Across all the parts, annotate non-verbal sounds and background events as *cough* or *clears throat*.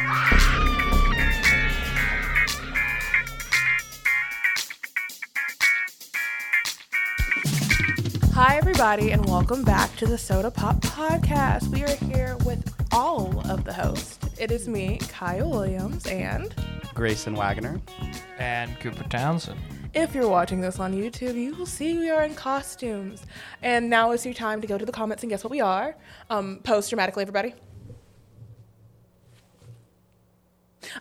Hi, everybody, and welcome back to the SOTA Pop Podcast. We are here with all of the hosts. It is me, Kiya Williams, and Grayson Wagner. and Cooper Townsend. if you're watching this on YouTube, you will see we are in costumes. And now is your time to go to the comments and guess what we are. Um, post dramatically, everybody.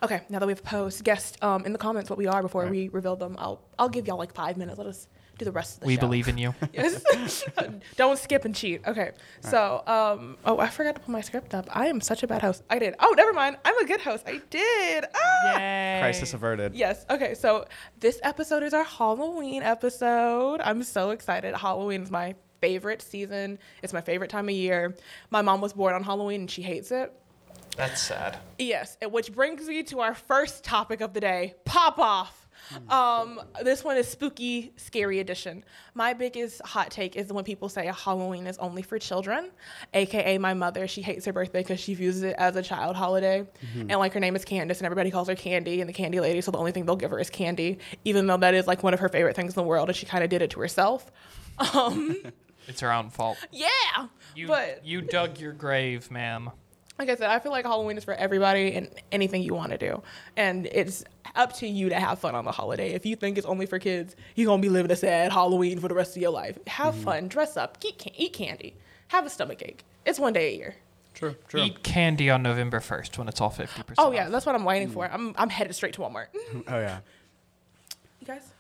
Okay, now that we've posed, guessed um, in the comments what we are before we reveal them. I'll I'll give y'all like five minutes. Let us do the rest of the show. We show. believe in you. *laughs* Yes. *laughs* Don't skip and cheat. Okay. So, um, oh, I forgot to put my script up. I am such a bad host. I did. Oh, never mind. I'm a good host. I did. Ah! Yay. Crisis averted. Yes. Okay. So this episode is our Halloween episode. I'm so excited. Halloween is my favorite season. It's my favorite time of year. My mom was born on Halloween and she hates it. That's sad. Yes, which brings me to our first topic of the day: pop off. Um, this one is spooky, scary edition. My biggest hot take is when people say Halloween is only for children, aka my mother. She hates her birthday because she views it as a child holiday, and like her name is Candace, and everybody calls her Candy and the Candy Lady. So the only thing they'll give her is candy, even though that is like one of her favorite things in the world, and she kind of did it to herself. *laughs* Um, *laughs* It's her own fault. yeah, You but you dug your grave, ma'am. Like I said, I feel like Halloween is for everybody and anything you want to do. And it's up to you to have fun on the holiday. If you think it's only for kids, you're going to be living a sad Halloween for the rest of your life. Have fun, dress up, eat, can- eat candy, have a stomach ache. It's one day a year. True. True. Eat candy on November first when it's all fifty percent. Oh, yeah, that's what I'm waiting for. I'm, I'm headed straight to Walmart. *laughs* Oh yeah. you guys?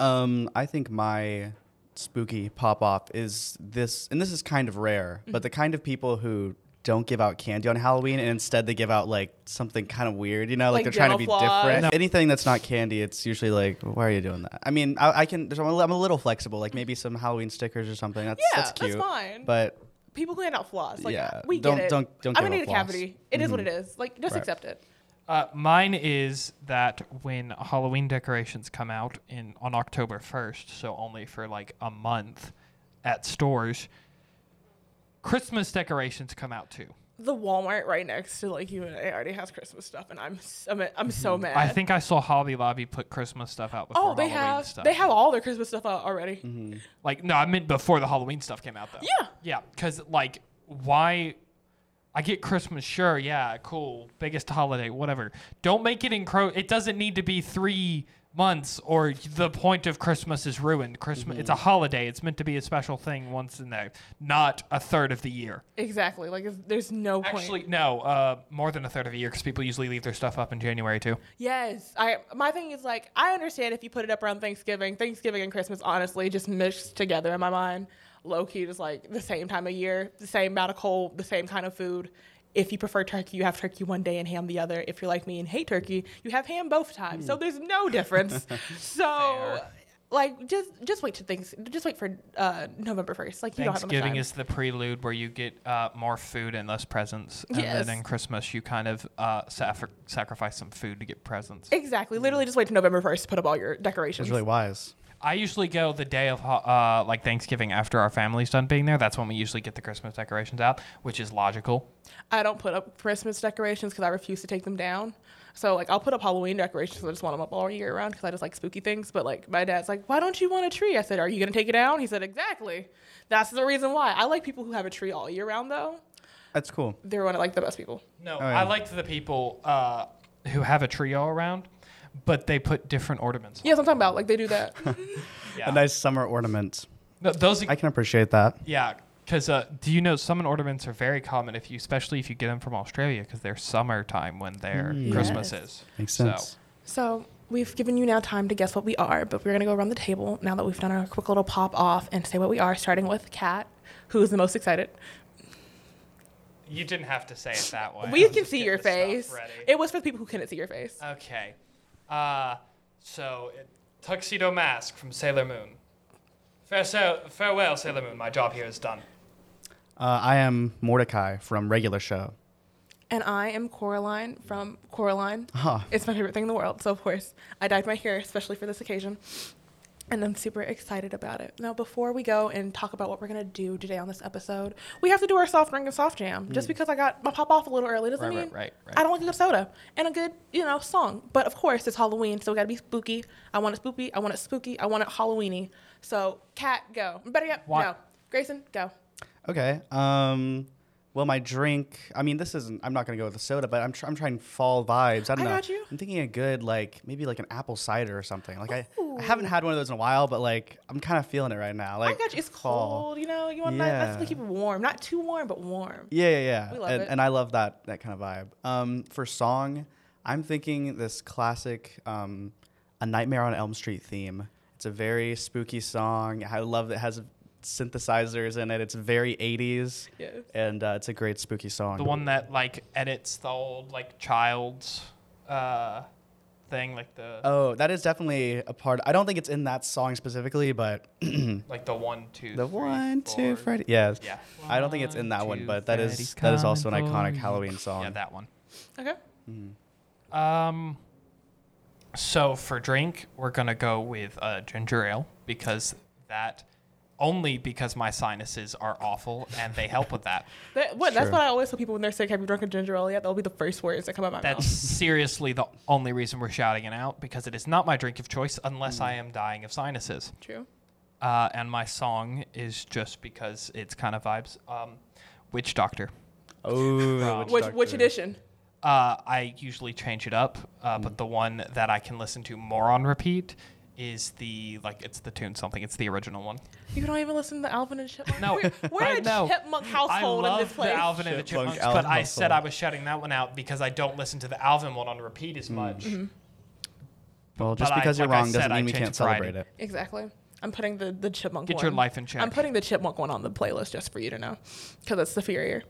Um, I think my spooky pop off is this, and this is kind of rare, Mm-hmm. but the kind of people who don't give out candy on Halloween and instead they give out like something kind of weird, you know, like, Like they're trying to be dental floss. different. No. Anything that's not candy, it's usually like, why are you doing that? I mean, I, I can. I'm a, I'm a little flexible, like maybe some Halloween stickers or something. That's Yeah, that's that's fine. But People who hand out floss. Like, Yeah, we don't- get it. don't- don't I'm going to out need a floss. cavity. It is what it is. Like, just Right. accept it. Uh, mine is that when Halloween decorations come out in on October first, so only for like a month at stores, Christmas decorations come out too. The Walmart right next to like UNA already has Christmas stuff, and I'm s- I'm, I'm so mad. I think I saw Hobby Lobby put Christmas stuff out before Oh, they Halloween have stuff. they have all their Christmas stuff out already. Mm-hmm. Like no, I meant before the Halloween stuff came out though. Yeah. Yeah, because like why? I get Christmas, sure, yeah, cool, biggest holiday, whatever. Don't make it encro. It doesn't need to be three months, or the point of Christmas is ruined. Christmas, it's a holiday. It's meant to be a special thing once in there, not a third of the year. Exactly. Like it's- there's no point. Actually, no, uh, more than a third of the year, because people usually leave their stuff up in January too. yes. I my thing is like I understand if you put it up around Thanksgiving. Thanksgiving and Christmas honestly just mixed together in my mind. Low key just like the same time of year, the same amount of cold, the same kind of food. If you prefer turkey, you have turkey one day and ham the other. If you're like me and hate turkey, you have ham both times. So there's no difference. *laughs* so Fair. like just just wait to things just wait for uh, November first. Like you don't have that much Thanksgiving time. is the prelude where you get uh, more food and less presents, and Yes. then in Christmas you kind of uh, safri- sacrifice some food to get presents. Exactly. Literally just wait to November 1st to put up all your it's decorations. really wise. I usually go the day of uh, like Thanksgiving after our family's done being there. That's when we usually get the Christmas decorations out, which is logical. I don't put up Christmas decorations because I refuse to take them down. So like I'll put up Halloween decorations. I just want them up all year round because I just like spooky things. But like my dad's like, why don't you want a tree? I said, are you gonna take it down? He said, exactly. That's the reason why. I like people who have a tree all year round though. That's cool. They're one of like the best people. No, yeah. I like the people uh, who have a tree all around, but they put different ornaments. Yes, I'm talking about like they do that. *laughs* Yeah. A nice summer ornament. No, those, I can appreciate that. yeah, because uh, do you know summer ornaments are very common if you, especially if you get them from Australia, because they're summertime when their Mm. Christmas Yes. is. Makes So, sense. so we've given you now time to guess what we are, but we're gonna go around the table now that we've done our quick little pop off and say what we are, starting with Cat, who is the most excited. You didn't have to say it that way. We can see your face. It was for the people who couldn't see your face. Okay. Uh, so, it, Tuxedo Mask from Sailor Moon. Fare- so- farewell, Sailor Moon. My job here is done. Uh, I am Mordecai from Regular Show. And I am Coraline from Coraline. Huh. It's my favorite thing in the world. So, of course, I dyed my hair especially for this occasion. And I'm super excited about it. Now, before we go and talk about what we're gonna do today on this episode, we have to do our soft drink and soft jam. Just because I got my pop off a little early doesn't Right, right, mean right, right. I don't like a good soda and a good, you know, song. But of course, it's Halloween, so we gotta be spooky. I want it spooky. I want it spooky. I want it Halloweeny. So, Cat, go. Better yet, Why- no. Grayson, go. Okay. Um. Well, my drink. I mean, this isn't. I'm not gonna go with the soda, but I'm. Tr- I'm trying fall vibes. I don't I know. got you. I'm thinking a good like maybe like an apple cider or something. Like I, I haven't had one of those in a while, but like I'm kind of feeling it right now. Like I got you. It's fall. cold, you know. You want that? That's to Yeah. keep it warm, not too warm, but warm. Yeah, yeah, yeah. We love and, it. and I love that that kind of vibe. Um, for song, I'm thinking this classic, um, "A Nightmare on Elm Street" theme. It's a very spooky song. I love that it has synthesizers in it. It's very 80s, Yes. and uh, it's a great spooky song. The one that like edits the old like child's uh thing, like the Oh, that is definitely a part. I don't think it's in that song specifically, but *clears throat* like the one, two, the three, one, two, four. Freddy. Yes. Yeah. I don't think it's in that one, but that is Freddy's that is also an iconic you. Halloween song. Yeah, that one. Okay. Um. So for drink, we're gonna go with uh, ginger ale because that only because my sinuses are awful and they help with that. *laughs* That, what, That's Sure. what I always tell people when they're sick. Have you drunk a ginger ale yet? That'll be the first words that come out of my That's mouth. seriously the only reason we're shouting it out because it is not my drink of choice unless Mm. I am dying of sinuses. True. Uh, and my song is just because it's kind of vibes. Um, Witch Doctor. Oh, From- Witch Which which edition? Uh, I usually change it up, uh, Mm. but the one that I can listen to more on repeat is the like it's the tune something. It's the original one. You don't even listen to Alvin and Chipmunk. No, we're, we're I a know. chipmunk I household in love this place. the Alvin and the Chipmunk Chipmunks, Alvin but I said. I was shutting that one out because I don't listen to the Alvin one on repeat as much. Mm-hmm. Well, just But I- because you're like wrong said, doesn't mean we can't Friday. celebrate it. Exactly. I'm putting the the chipmunk. Get one. your life in check. I'm putting the chipmunk one on the playlist just for you to know, because it's superior.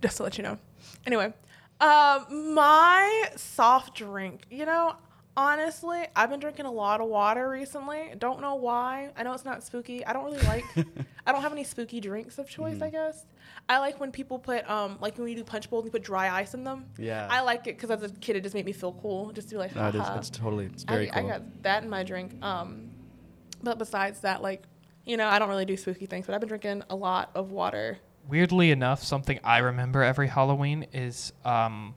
Just to let you know. Anyway, um, my soft drink. You know, honestly, I've been drinking a lot of water recently. Don't know why. I know it's not spooky. I don't really like. *laughs* I don't have any spooky drinks of choice. Mm-hmm. I guess. I like when people put um like when you do punch bowls and you put dry ice in them. Yeah. I like it because as a kid it just made me feel cool. Just to be like, No, it is, it's totally, it's very I, cool. I got that in my drink. Um, but besides that, like, you know, I don't really do spooky things, but I've been drinking a lot of water. Weirdly enough, something I remember every Halloween is um,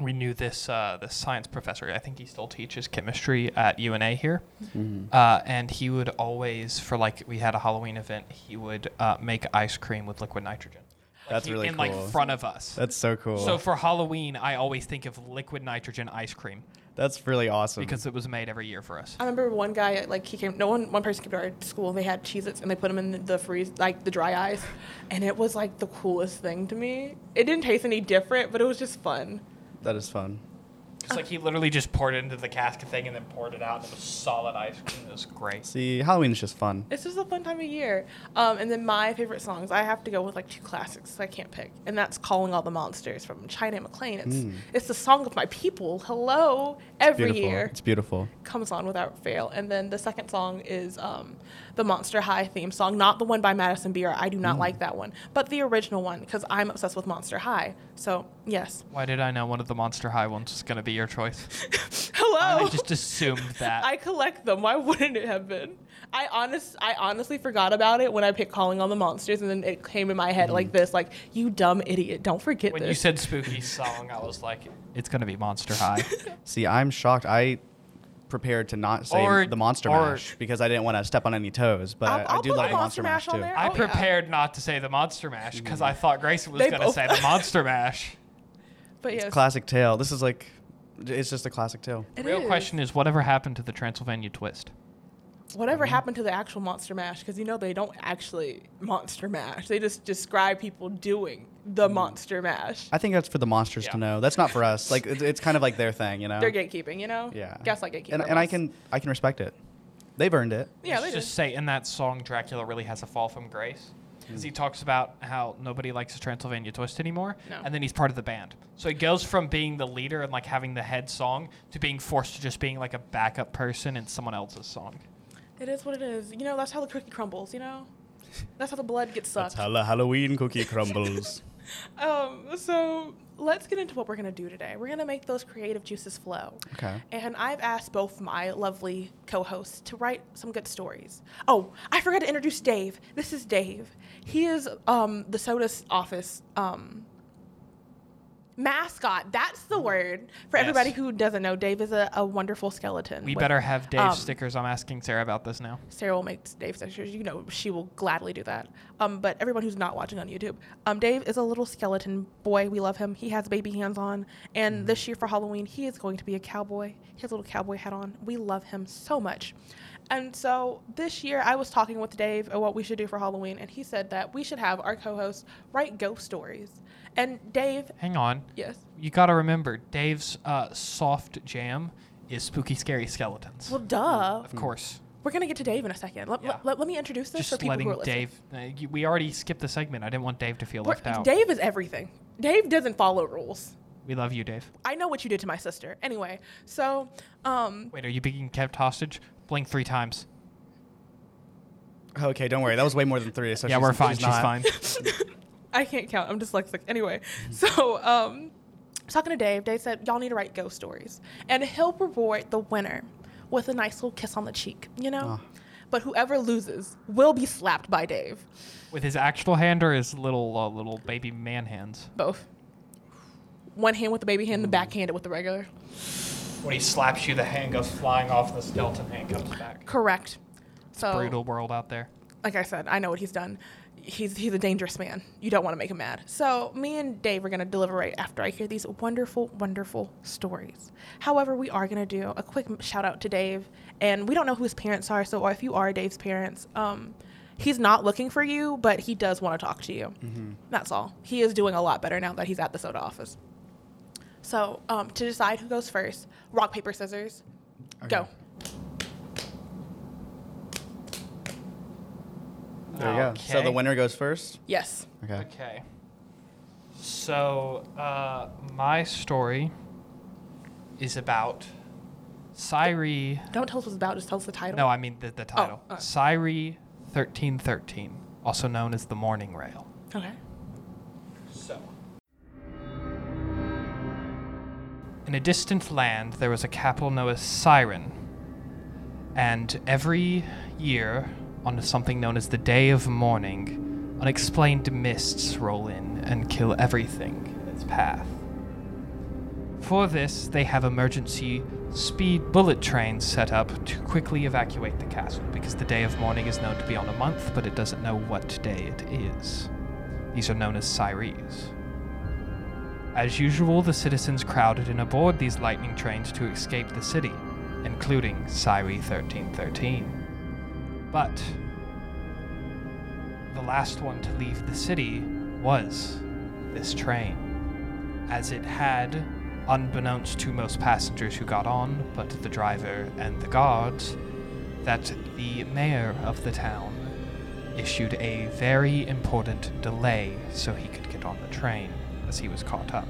we knew this uh, this science professor. I think he still teaches chemistry at UNA here, Mm-hmm. uh, and he would always for like we had a Halloween event. He would uh, make ice cream with liquid nitrogen. Like, That's he- really in like front of us. That's so cool. So for Halloween, I always think of liquid nitrogen ice cream That's really awesome. because it was made every year for us. I remember one guy, like, he came, no one, one person came to our school, they had Cheez Its and they put them in the freeze, like, the dry ice. And it was, like, the coolest thing to me. It didn't taste any different, but it was just fun. That is fun. It's like he literally just poured it into the casket thing and then poured it out, and it was solid ice cream. It was great. See, Halloween is just fun. It's just a fun time of year. Um, and then my favorite songs, I have to go with like two classics I can't pick, and that's "Calling All the Monsters" from China McClain. It's Mm. it's the song of my people. Hello, every Beautiful. year It's beautiful. comes on without fail. And then the second song is um, the Monster High theme song, not the one by Madison Beer. I do Mm. not like that one, but the original one because I'm obsessed with Monster High. So yes, Why did I know one of the Monster High ones was going to be your choice? *laughs* hello. I just assumed that. *laughs* I collect them. Why wouldn't it have been? I honest, I honestly forgot about it when I picked "Calling on the Monsters," and then it came in my head like this: like, "You dumb idiot! Don't forget when this." you said spooky song, I was like, it's going to be Monster High. *laughs* See, I'm shocked. I prepared to not say Or- the Monster or- Mash because I didn't want to step on any toes, but I'll- I, I I'll do put love the the Monster Mash, on too. there. I Oh, yeah. prepared not to say the Monster Mash because I mm-hmm. thought Grayson was They going to both- say the *laughs* Monster Mash. but yes, Classic tale. This is like, it's just a classic tale. it Real is. question is, whatever happened to the Transylvania twist? Whatever mm-hmm. happened to the actual Monster Mash? Because you know they don't actually Monster Mash. They just describe people doing the mm. Monster Mash. I think that's for the monsters Yeah. to know. That's not for us. Like, it's, it's kind of like their *laughs* thing, you know? They're gatekeeping, you know. Yeah. Gaslight gatekeeper. and, and I can I can respect it. They've earned it. Yeah, they Let's do. just say in that song, Dracula really has a fall from grace. Mm. Because he talks about how nobody likes the Transylvania Twist anymore, No. and then he's part of the band. So he goes from being the leader and like having the head song to being forced to just being like a backup person in someone else's song. It is what it is. You know, that's how the cookie crumbles. You know, that's how the blood gets sucked. That's the Halloween cookie crumbles. *laughs* Um, so let's get into what we're gonna do today. We're gonna make those creative juices flow. Okay. And I've asked both my lovely co-hosts to write some good stories. Oh, I forgot to introduce Dave. This is Dave. He is um, the SOTA's office um, mascot. That's the word for Yes. everybody who doesn't know. Dave is a, a wonderful skeleton. We with- better have Dave um, stickers. I'm asking Sarah about this now. Sarah will make Dave stickers. You know, she will gladly do that. Um, but everyone who's not watching on YouTube, um, Dave is a little skeleton boy. We love him. He has baby hands on. And this year for Halloween, he is going to be a cowboy. He has a little cowboy hat on. We love him so much. And so this year, I was talking with Dave about what we should do for Halloween, and he said that we should have our co-host write ghost stories. And Dave, Hang on. yes, You got to remember, Dave's uh, soft jam is spooky, scary skeletons. well, duh. of course. We're gonna get to Dave in a second. Let, Yeah. let, let me introduce this for Just people letting who are listening. Dave. Uh, you- we already skipped the segment. I didn't want Dave to feel We're- left out. Dave is everything. Dave doesn't follow rules. We love you, Dave. I know what you did to my sister. Anyway, so um, Wait, are you being kept hostage? Blink three times. Okay, don't worry. That was way more than three. So yeah, she's- we're fine. She's, not. fine. *laughs* I can't count. I'm dyslexic. Anyway, so um, I was talking to Dave. Dave said y'all need to write ghost stories, and he'll reward the winner with a nice little kiss on the cheek. You know. Oh. But whoever loses will be slapped by Dave. With his actual hand or his little uh, little baby man hands? Both. One hand with the baby hand, the backhanded with the regular. When he slaps you, the hand goes flying off. The skeleton hand comes back. Correct. So Brutal world out there. Like I said, I know what he's done. He's he's a dangerous man. You don't want to make him mad. So me and Dave are gonna deliberate after I hear these wonderful, wonderful stories. However, we are gonna do a quick shout out to Dave, and we don't know who his parents are. So if you are Dave's parents, um, he's not looking for you, but he does want to talk to you. That's all. He is doing a lot better now that he's at the SOTA office. So um, to decide who goes first, rock paper scissors, go. There you go. So the winner goes first. Yes. Okay. Okay. So, uh, my story is about Syri. Don't tell us what it's about. Just tell us the title. No, I mean the, the title. uh. Syri 1313, also known as the Morning Rail. Okay. So. In a distant land, there was a capital known as Siren. And every year, on something known as the Day of Mourning, unexplained mists roll in and kill everything in its path. For this, they have emergency speed bullet trains set up to quickly evacuate the castle because the Day of Mourning is known to be on a month, but it doesn't know what day it is. These are known as Syres. As usual, the citizens crowded in aboard these lightning trains to escape the city, including Syri 1313. But the last one to leave the city was this train, as it had, unbeknownst to most passengers who got on, but the driver and the guards, that the mayor of the town issued a very important delay so he could get on the train as he was caught up.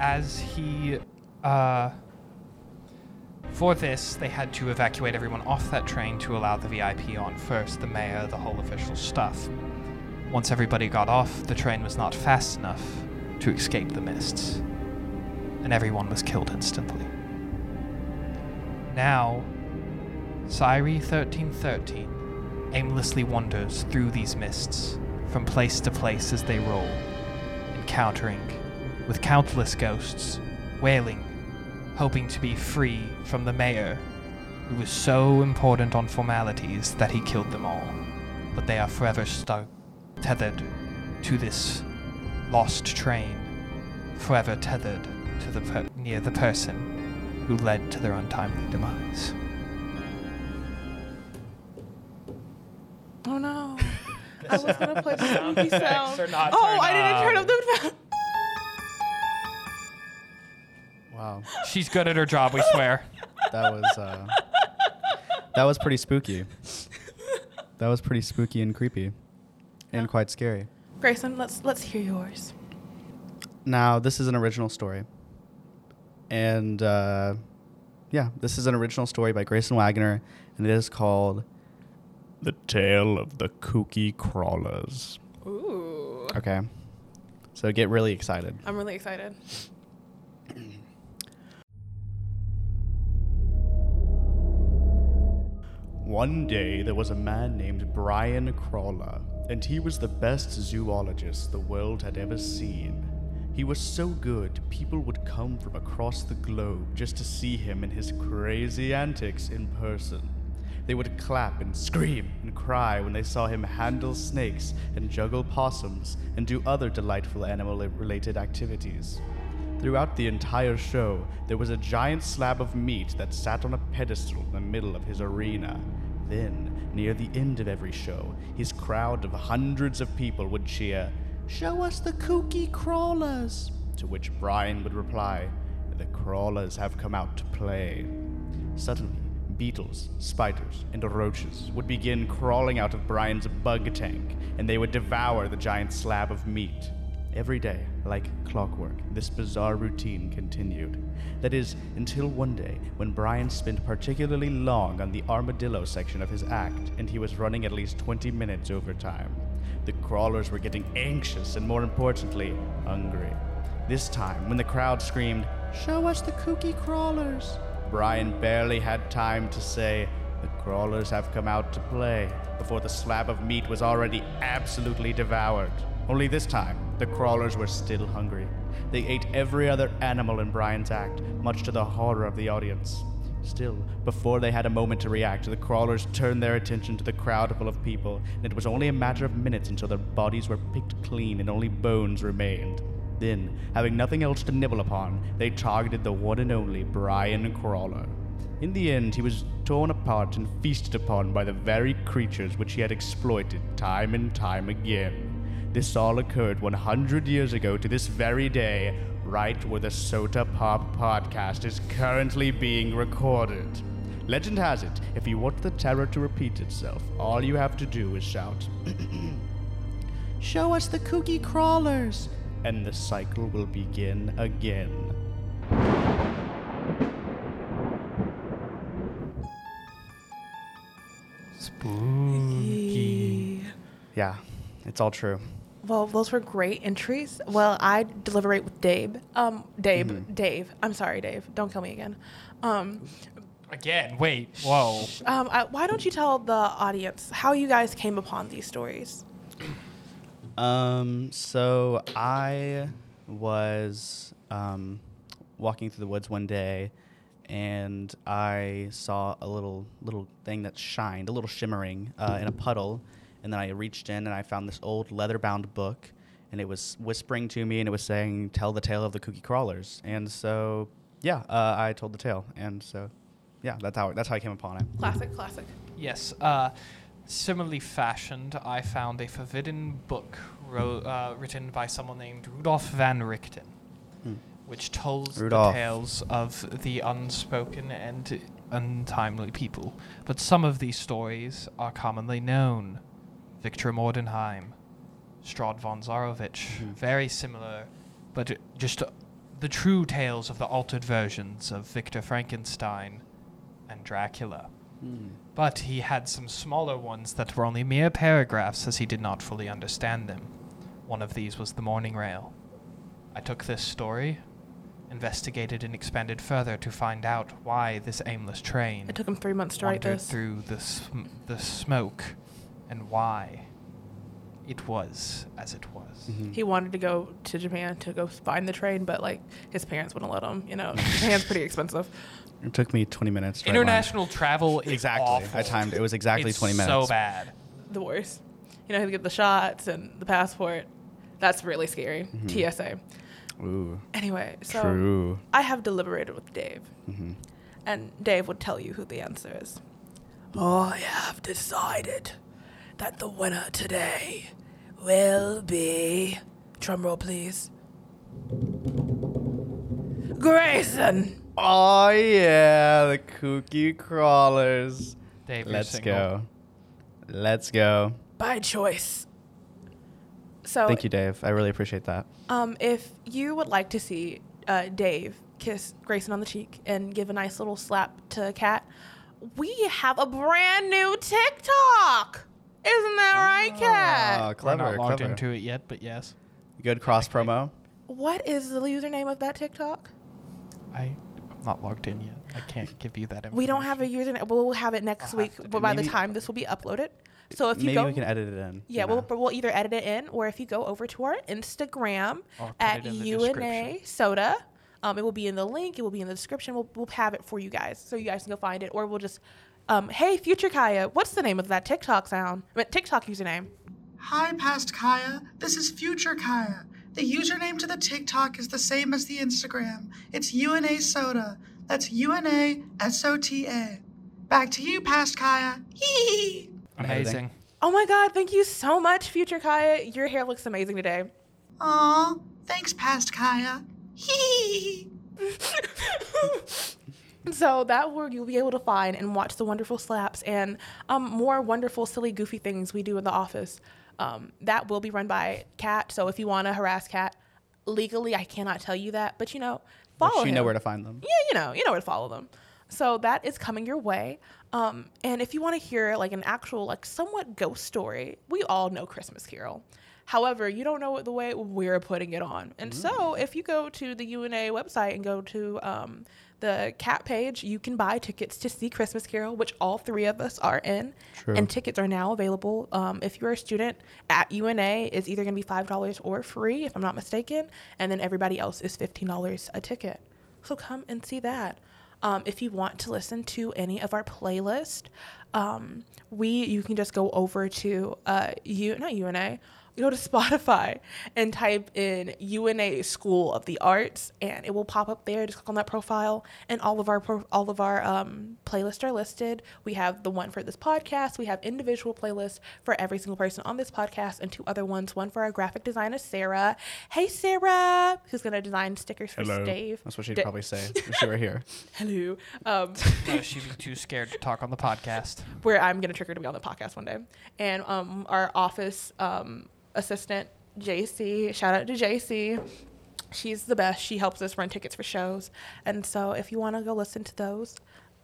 As he, uh, for this, they had to evacuate everyone off that train to allow the VIP on first, the mayor, the whole official stuff. Once everybody got off, the train was not fast enough to escape the mists, and everyone was killed instantly. Now, Syri 1313 aimlessly wanders through these mists, from place to place as they roll, encountering with countless ghosts, wailing, hoping to be free from the mayor, who was so important on formalities that he killed them all. But they are forever stuck, tethered to this lost train, forever tethered to the per- near the person who led to their untimely demise. Oh no. *laughs* I was gonna play the sound spooky effects sound. not oh, I didn't turn on. up the. Wow. She's good at her job, we swear. That was uh, that was pretty spooky. That was pretty spooky and creepy, and Yeah. quite scary. Grayson, let's let's hear yours. Now, this is an original story. And uh, yeah, this is an original story by Grayson Wagner, and it is called The Tale of the Kooky Crawlers. Ooh. Okay. So get really excited. I'm really excited. One day there was a man named Brian Crawler, and he was the best zoologist the world had ever seen. He was so good, people would come from across the globe just to see him and his crazy antics in person. They would clap and scream and cry when they saw him handle snakes and juggle possums and do other delightful animal related activities. Throughout the entire show, there was a giant slab of meat that sat on a pedestal in the middle of his arena. Then, near the end of every show, his crowd of hundreds of people would cheer, Show us the kooky crawlers! To which Brian would reply, The crawlers have come out to play. Suddenly, beetles, spiders, and roaches would begin crawling out of Brian's bug tank, and they would devour the giant slab of meat. Every day, like clockwork, this bizarre routine continued. That is, until one day when Brian spent particularly long on the armadillo section of his act, and he was running at least 20 minutes overtime. The crawlers were getting anxious and, more importantly, hungry. This time, when the crowd screamed, Show us the kooky crawlers, Brian barely had time to say, The crawlers have come out to play, before the slab of meat was already absolutely devoured. Only this time, the crawlers were still hungry. They ate every other animal in Brian's act, much to the horror of the audience. Still, before they had a moment to react, the crawlers turned their attention to the crowd full of people, and it was only a matter of minutes until their bodies were picked clean and only bones remained. Then, having nothing else to nibble upon, they targeted the one and only Brian Crawler. In the end, he was torn apart and feasted upon by the very creatures which he had exploited time and time again. This all occurred 100 years ago to this very day, right where the Sota Pop podcast is currently being recorded. Legend has it, if you want the terror to repeat itself, all you have to do is shout, *clears throat* Show us the kooky crawlers! And the cycle will begin again. Spooky. Yeah, it's all true. Well, those were great entries. Well, I deliberate with Dave. Um, Dave, Mm-hmm. Dave. I'm sorry, Dave. Don't kill me again. Um, Again, wait, whoa. um, I, why don't you tell the audience how you guys came upon these stories? Um, so I was um, walking through the woods one day, and I saw a little little thing that shined, a little shimmering uh, in a puddle, and then I reached in and I found this old leather-bound book, and it was whispering to me, and it was saying, "Tell the tale of the kooky crawlers." And so, yeah, uh, I told the tale, and so, yeah, that's how that's how I came upon it. Classic, classic. Yes. Uh, similarly fashioned, I found a forbidden book ro- uh, written by someone named Rudolf van Richten, Hmm. which tells Rudolph. the tales of the unspoken and untimely people. But some of these stories are commonly known. Victor Mordenheim, Strahd von Zarovich, mm-hmm. very similar, but just the true tales of the altered versions of Victor Frankenstein and Dracula. Mm. But he had some smaller ones that were only mere paragraphs as he did not fully understand them. One of these was the Morning Rail. I took this story, investigated and expanded further to find out why this aimless train It took him three months to write wandered this. through the, sm- the smoke and why it was as it was. Mm-hmm. He wanted to go to Japan to go find the train, but like his parents wouldn't let him. You know, *laughs* Japan's pretty expensive. It took me 20 minutes. to write mine. International travel is Exactly. awful. I timed it. It was exactly It's 20 So minutes. bad. The worst. You know, he had to get the shots and the passport. That's really scary. TSA. Ooh, Anyway, so true. I have deliberated with Dave, hmm and Dave would tell you who the answer is. I have decided that the winner today will be. Drumroll, please. Grayson! Oh yeah, the kooky crawlers. Dave, Let's go. Let's go. By choice. So, Thank you, Dave. I really appreciate that. Um, if you would like to see uh, Dave kiss Grayson on the cheek and give a nice little slap to Cat, we have a brand new TikTok. Isn't that right, Cat? Ah, We're clever, not logged clever. into it yet, but yes. Good cross promo. What is the username of that TikTok? I'm not logged in yet. I can't give you that information. We don't have a username. Well, we'll have it next I'll week, to but by the maybe- time this will be uploaded. So if you Maybe go, we can edit it in. yeah, you we'll, but we'll either edit it in, or if you go over to our Instagram I'll put at it in the UNA description. SOTA, um, it will be in the link. It will be in the description. We'll, we'll have it for you guys, so you guys can go find it, or we'll just, um, hey, future Kiya, what's the name of that TikTok sound? I mean, TikTok username? Hi, past Kiya. This is future Kiya. The username to the TikTok is the same as the Instagram. It's UNA SOTA. That's UNA S O T A. Back to you, past Kiya. Hee Amazing. Oh my God! Thank you so much, future Kiya. Your hair looks amazing today. Aw, thanks, past Kiya. Hee *laughs* So that where you'll be able to find and watch the wonderful slaps and um, more wonderful, silly, goofy things we do in the office. Um, that will be run by Cat. So if you want to harass Cat legally, I cannot tell you that, but you know, follow But you know where to find them. Yeah, you know, you know where to follow them. So that is coming your way. Um, and if you want to hear like an actual, like somewhat ghost story, we all know Christmas Carol. However, you don't know the way we're putting it on. And so if you go to the UNA website and go to um, the cat page, you can buy tickets to see Christmas Carol, which all three of us are in. True. And tickets are now available. Um, if you're a student at UNA, it's either going to be $5 or free, if I'm not mistaken. And then everybody else is $15 a ticket. So come and see that. Um, if you want to listen to any of our playlist, um, we you can just go over to uh, you not UNA, *laughs* go to Spotify and type in UNA School of the Arts, and it will pop up there. Just click on that profile, and all of our pro- all of our um, playlists are listed. We have the one for this podcast. We have individual playlists for every single person on this podcast, and two other ones. One for our graphic designer Sarah. Hey Sarah, who's gonna design stickers for Dave. That's what she'd Da- probably say if she were here. *laughs* Hello. Um, No, she'd be too scared to talk on the podcast. where I'm gonna trick her to be on the podcast one day. And um, our office um, assistant JC, shout out to JC. She's the best. She helps us run tickets for shows. And so if you want to go listen to those,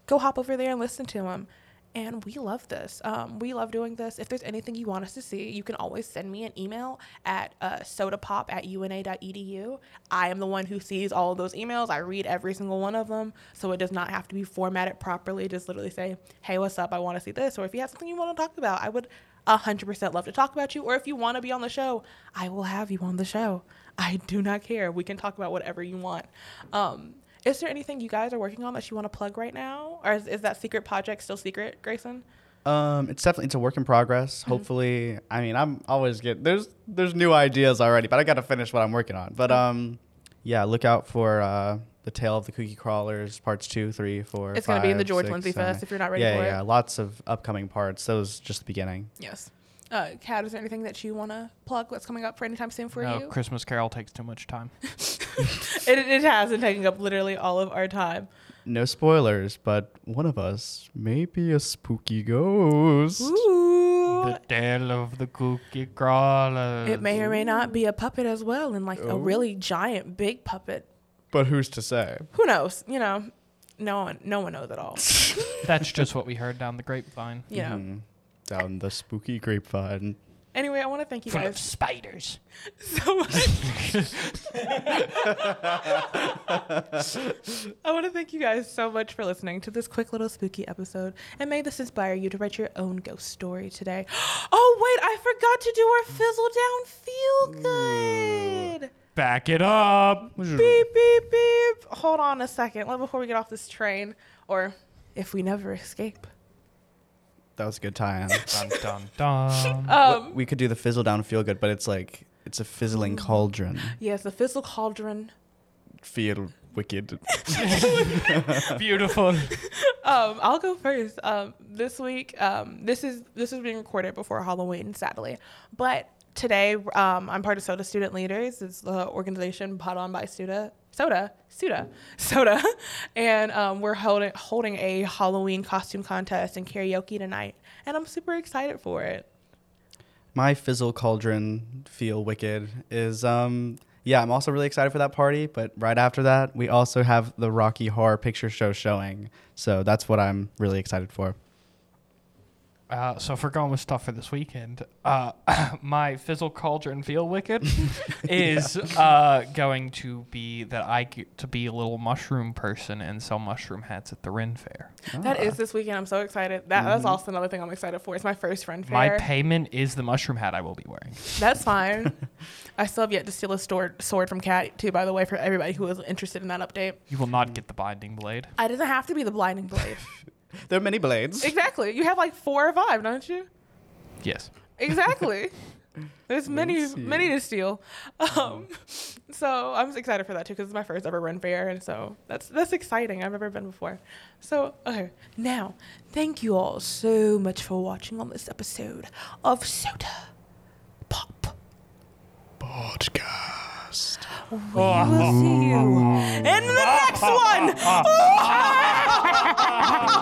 go hop over there and listen to them. And we love this. Um, we love doing this. If there's anything you want us to see, you can always send me an email at uh, sodapop at una.edu. I am the one who sees all of those emails. I read every single one of them. So it does not have to be formatted properly. Just literally say, hey, what's up? I want to see this. Or if you have something you want to talk about, I would 100% love to talk about you. Or if you want to be on the show, I will have you on the show. I do not care. We can talk about whatever you want. Um, is there anything you guys are working on that you want to plug right now? Or is, is that secret project still secret, Grayson? Um, it's definitely it's a work in progress. Mm-hmm. Hopefully, I mean, I'm always get there's there's new ideas already, but I got to finish what I'm working on. But um, yeah, look out for uh, the Tale of the Kooky Crawlers parts two, three, four. It's gonna be in the George six, Lindsay seven. Fest if you're not ready yeah, for yeah, it. lots of upcoming parts. Those just the beginning. Yes. Uh, Cat, is there anything that you want to plug that's coming up for anytime soon for you? no, you? Christmas Carol takes too much time. *laughs* it, it has been taking up literally all of our time. No spoilers, but one of us may be a spooky ghost. Ooh. The tale of the kooky crawler. It may or may not be a puppet as well, and like a Oh. really giant, big puppet. But who's to say? Who knows? You know, no one, no one knows at all. *laughs* That's just what we heard down the grapevine. You know. Mhm. Down the spooky grapevine. Anyway, I want to thank you Full of guys spiders. *laughs* so much. *laughs* I want to thank you guys so much for listening to this quick little spooky episode, and may this inspire you to write your own ghost story today. *gasps* Oh wait, I forgot to do our fizzle down feel good. Back it up. Beep beep beep. Hold on a second, let before we get off this train, or if we never escape. That was a good tie-in. *laughs* Dun dun dun. *laughs* Um, we could do the fizzle down feel good, but it's like it's a fizzling cauldron. yes, the fizzle cauldron. Feel wicked. *laughs* Beautiful. Um, I'll go first. Um, this week, um, this is this is being recorded before Halloween, sadly, but today um, I'm part of SOTA Student Leaders. It's the organization put on by SOTA, SOTA, SOTA, *laughs* SOTA, and um, we're holding holding a Halloween costume contest and karaoke tonight, and I'm super excited for it. My fizzle cauldron feel wicked is um yeah, I'm also really excited for that party, but right after that, we also have the Rocky Horror Picture Show showing. So that's what I'm really excited for. Uh, so if we're going with stuff for this weekend, uh, *coughs* my Fizzle Cauldron Feel Wicked *laughs* is uh, going to be that I get to be a little mushroom person and sell mushroom hats at the Ren Fair. That is this weekend. I'm so excited. That, That's also another thing I'm excited for. It's my first friend Mm-hmm. My payment is the mushroom hat I will be wearing. That's fine. *laughs* I still have yet to steal a sword, sword from Cat too. By the way, for everybody who is interested in that update, You will not get the binding blade. I doesn't have to be the blinding blade. *laughs* There are many blades. exactly. You have like four or five, don't you? Yes. Exactly. *laughs* There's many, many to steal. Um, *laughs* so I'm excited for that too because it's my first ever Ren fair, and so that's that's exciting. I've never been before. So okay, now thank you all so much for watching on this episode of SOTA Pop. Podcast. We will see you in the next one. *laughs*